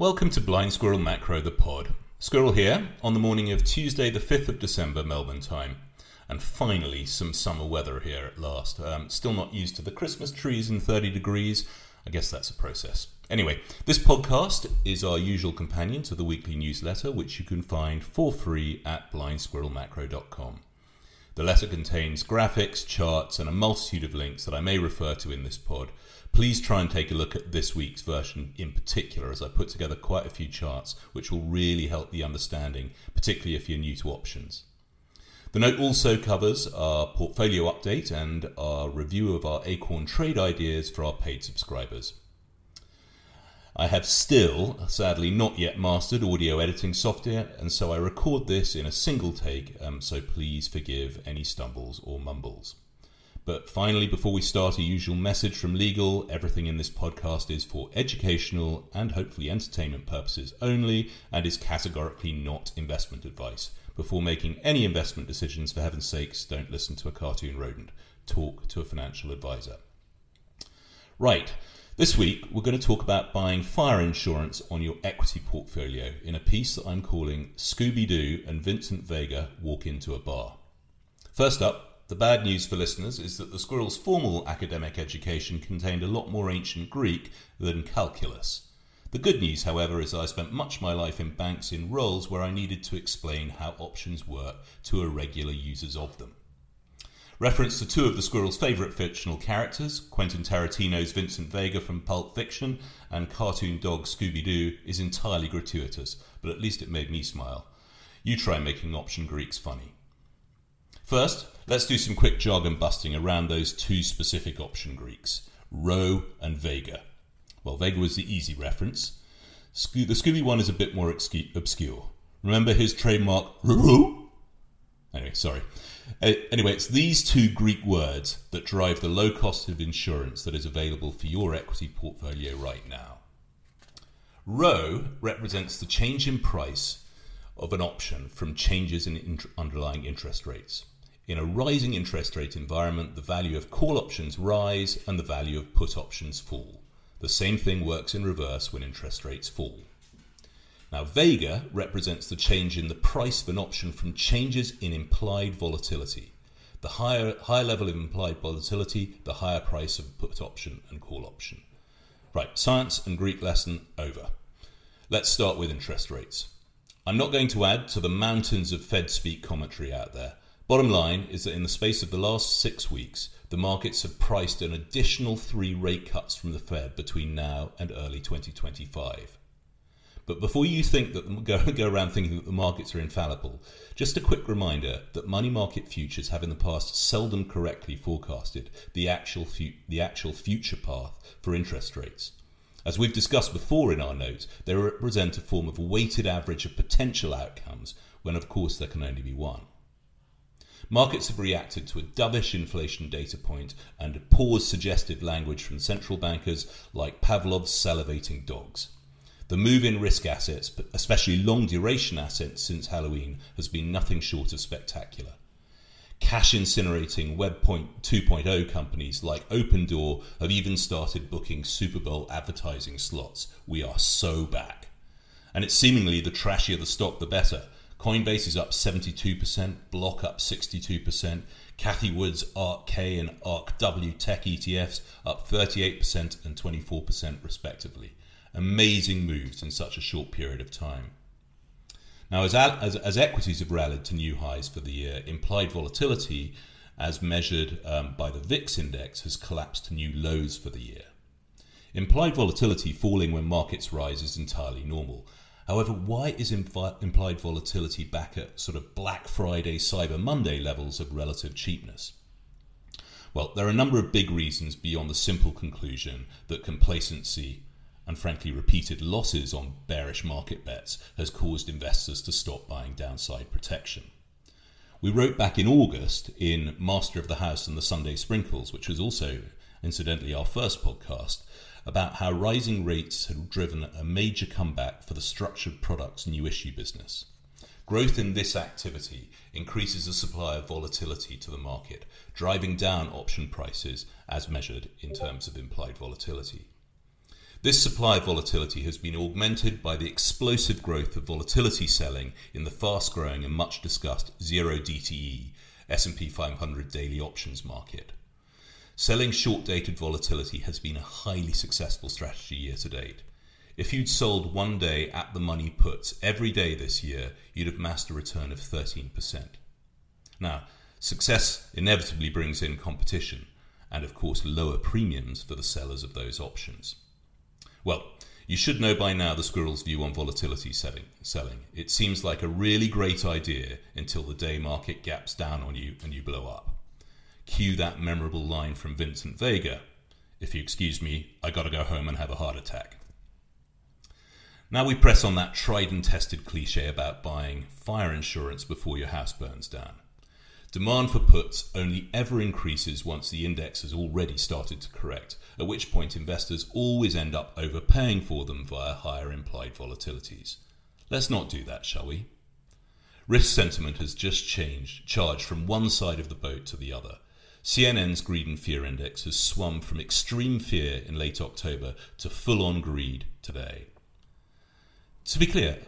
Welcome to Blind Squirrel Macro, the pod. Squirrel here on the morning of Tuesday, the 5th of December, Melbourne time. And finally, some summer weather here at last. Um, still not used to the Christmas trees and 30 degrees. I guess that's a process. Anyway, this podcast is our usual companion to the weekly newsletter, which you can find for free at blindsquirrelmacro.com. The letter contains graphics, charts, and a multitude of links that I may refer to in this pod. Please try and take a look at this week's version in particular, as I put together quite a few charts which will really help the understanding, particularly if you're new to options. The note also covers our portfolio update and our review of our Acorn trade ideas for our paid subscribers. I have still, sadly, not yet mastered audio editing software, and so I record this in a single take, um, so please forgive any stumbles or mumbles. But finally, before we start, a usual message from legal everything in this podcast is for educational and hopefully entertainment purposes only and is categorically not investment advice. Before making any investment decisions, for heaven's sakes, don't listen to a cartoon rodent. Talk to a financial advisor. Right. This week, we're going to talk about buying fire insurance on your equity portfolio in a piece that I'm calling Scooby Doo and Vincent Vega Walk Into a Bar. First up, the bad news for listeners is that the squirrel's formal academic education contained a lot more ancient Greek than calculus. The good news, however, is I spent much of my life in banks in roles where I needed to explain how options work to irregular users of them. Reference to two of the squirrel's favourite fictional characters, Quentin Tarantino's Vincent Vega from Pulp Fiction and cartoon dog Scooby Doo, is entirely gratuitous, but at least it made me smile. You try making option Greeks funny. First, let's do some quick jargon busting around those two specific option Greeks, Rho and Vega. Well, Vega was the easy reference. the Scooby one is a bit more obscure. Remember his trademark Anyway, sorry. Uh, anyway, it's these two Greek words that drive the low cost of insurance that is available for your equity portfolio right now. Rho represents the change in price of an option from changes in int- underlying interest rates. In a rising interest rate environment, the value of call options rise and the value of put options fall. The same thing works in reverse when interest rates fall. Now, Vega represents the change in the price of an option from changes in implied volatility. The higher, higher level of implied volatility, the higher price of put option and call option. Right, science and Greek lesson over. Let's start with interest rates. I'm not going to add to the mountains of Fed speak commentary out there. Bottom line is that in the space of the last six weeks, the markets have priced an additional three rate cuts from the Fed between now and early 2025. But before you think that go, go around thinking that the markets are infallible, just a quick reminder that money market futures have in the past seldom correctly forecasted the actual fu- the actual future path for interest rates. As we've discussed before in our notes, they represent a form of weighted average of potential outcomes when of course there can only be one. Markets have reacted to a dovish inflation data point and a poor suggestive language from central bankers like Pavlov's salivating dogs. The move in risk assets, especially long duration assets since Halloween, has been nothing short of spectacular. Cash incinerating Web 2.0 companies like Opendoor have even started booking Super Bowl advertising slots. We are so back. And it's seemingly the trashier the stock, the better. Coinbase is up 72%, Block up 62%, Cathie Wood's ARK K and ARK W tech ETFs up 38% and 24% respectively amazing moves in such a short period of time. Now, as, as, as equities have rallied to new highs for the year, implied volatility, as measured um, by the VIX index, has collapsed to new lows for the year. Implied volatility falling when markets rise is entirely normal. However, why is implied volatility back at sort of Black Friday, Cyber Monday levels of relative cheapness? Well, there are a number of big reasons beyond the simple conclusion that complacency and frankly repeated losses on bearish market bets has caused investors to stop buying downside protection. We wrote back in August in Master of the House and the Sunday Sprinkles, which was also, incidentally, our first podcast, about how rising rates had driven a major comeback for the structured products new issue business. Growth in this activity increases the supply of volatility to the market, driving down option prices as measured in terms of implied volatility. This supply volatility has been augmented by the explosive growth of volatility selling in the fast-growing and much discussed zero DTE S&P 500 daily options market. Selling short-dated volatility has been a highly successful strategy year to date. If you'd sold one day at the money puts every day this year, you'd have amassed a return of 13%. Now, success inevitably brings in competition and, of course, lower premiums for the sellers of those options. Well, you should know by now the squirrel's view on volatility selling. It seems like a really great idea until the day market gaps down on you and you blow up. Cue that memorable line from Vincent Vega If you excuse me, I gotta go home and have a heart attack. Now we press on that tried and tested cliche about buying fire insurance before your house burns down. Demand for puts only ever increases once the index has already started to correct, at which point investors always end up overpaying for them via higher implied volatilities. Let's not do that, shall we? Risk sentiment has just changed, charged from one side of the boat to the other. CNN's Greed and Fear Index has swum from extreme fear in late October to full on greed today. To be clear,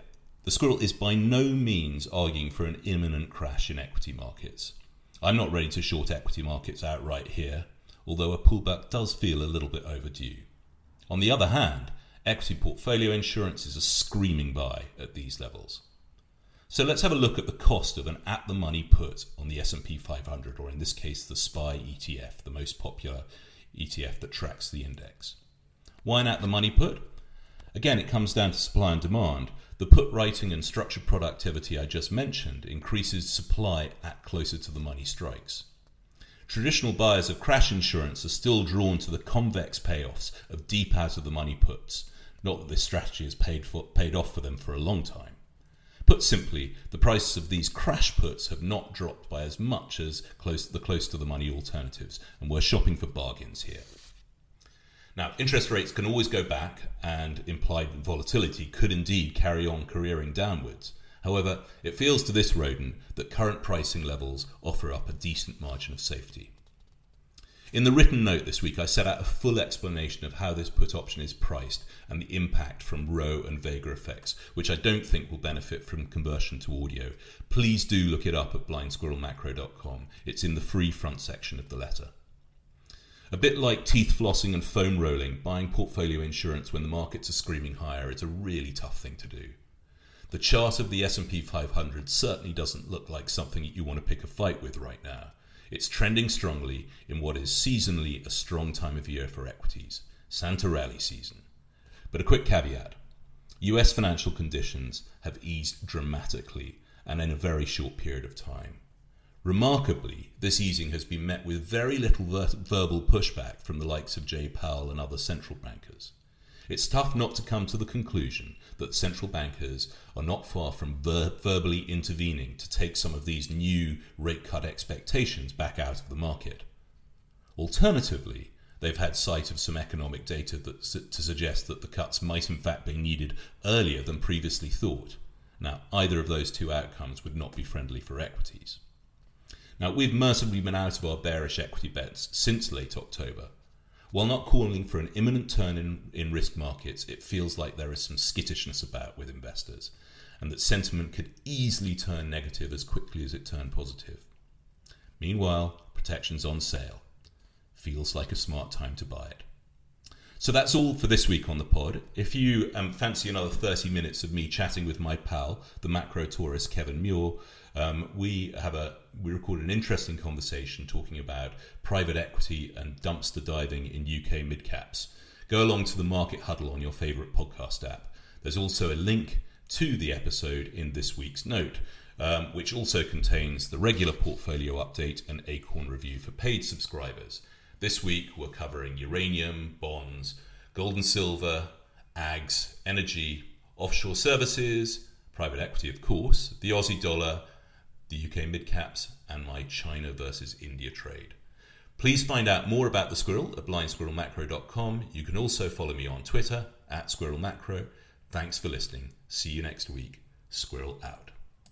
the squirrel is by no means arguing for an imminent crash in equity markets. I'm not ready to short equity markets outright here, although a pullback does feel a little bit overdue. On the other hand, equity portfolio insurance is a screaming buy at these levels. So let's have a look at the cost of an at-the-money put on the S&P 500, or in this case, the SPY ETF, the most popular ETF that tracks the index. Why an at-the-money put? Again, it comes down to supply and demand, the put writing and structured productivity I just mentioned increases supply at closer to the money strikes. Traditional buyers of crash insurance are still drawn to the convex payoffs of deep out of the money puts. Not that this strategy has paid, for, paid off for them for a long time. Put simply, the prices of these crash puts have not dropped by as much as close, the close to the money alternatives, and we're shopping for bargains here. Now, interest rates can always go back, and implied volatility could indeed carry on careering downwards. However, it feels to this rodent that current pricing levels offer up a decent margin of safety. In the written note this week, I set out a full explanation of how this put option is priced and the impact from Rho and Vega effects, which I don't think will benefit from conversion to audio. Please do look it up at blindsquirrelmacro.com. It's in the free front section of the letter. A bit like teeth flossing and foam rolling, buying portfolio insurance when the markets are screaming higher is a really tough thing to do. The chart of the S&P 500 certainly doesn't look like something you want to pick a fight with right now. It's trending strongly in what is seasonally a strong time of year for equities, Santa rally season. But a quick caveat. US financial conditions have eased dramatically and in a very short period of time. Remarkably, this easing has been met with very little ver- verbal pushback from the likes of Jay Powell and other central bankers. It's tough not to come to the conclusion that central bankers are not far from ver- verbally intervening to take some of these new rate cut expectations back out of the market. Alternatively, they've had sight of some economic data that, to suggest that the cuts might in fact be needed earlier than previously thought. Now, either of those two outcomes would not be friendly for equities. Now, we've mercifully been out of our bearish equity bets since late October. While not calling for an imminent turn in, in risk markets, it feels like there is some skittishness about with investors, and that sentiment could easily turn negative as quickly as it turned positive. Meanwhile, protection's on sale. Feels like a smart time to buy it. So that's all for this week on the pod. If you um, fancy another 30 minutes of me chatting with my pal, the macro tourist Kevin Muir, um, we have a we recorded an interesting conversation talking about private equity and dumpster diving in UK mid caps. Go along to the Market Huddle on your favourite podcast app. There's also a link to the episode in this week's note, um, which also contains the regular portfolio update and Acorn review for paid subscribers. This week we're covering uranium, bonds, gold and silver, ags, energy, offshore services, private equity, of course, the Aussie dollar the UK mid caps, and my China versus India trade. Please find out more about the squirrel at blindsquirrelmacro.com. You can also follow me on Twitter at squirrelmacro. Thanks for listening. See you next week. Squirrel out.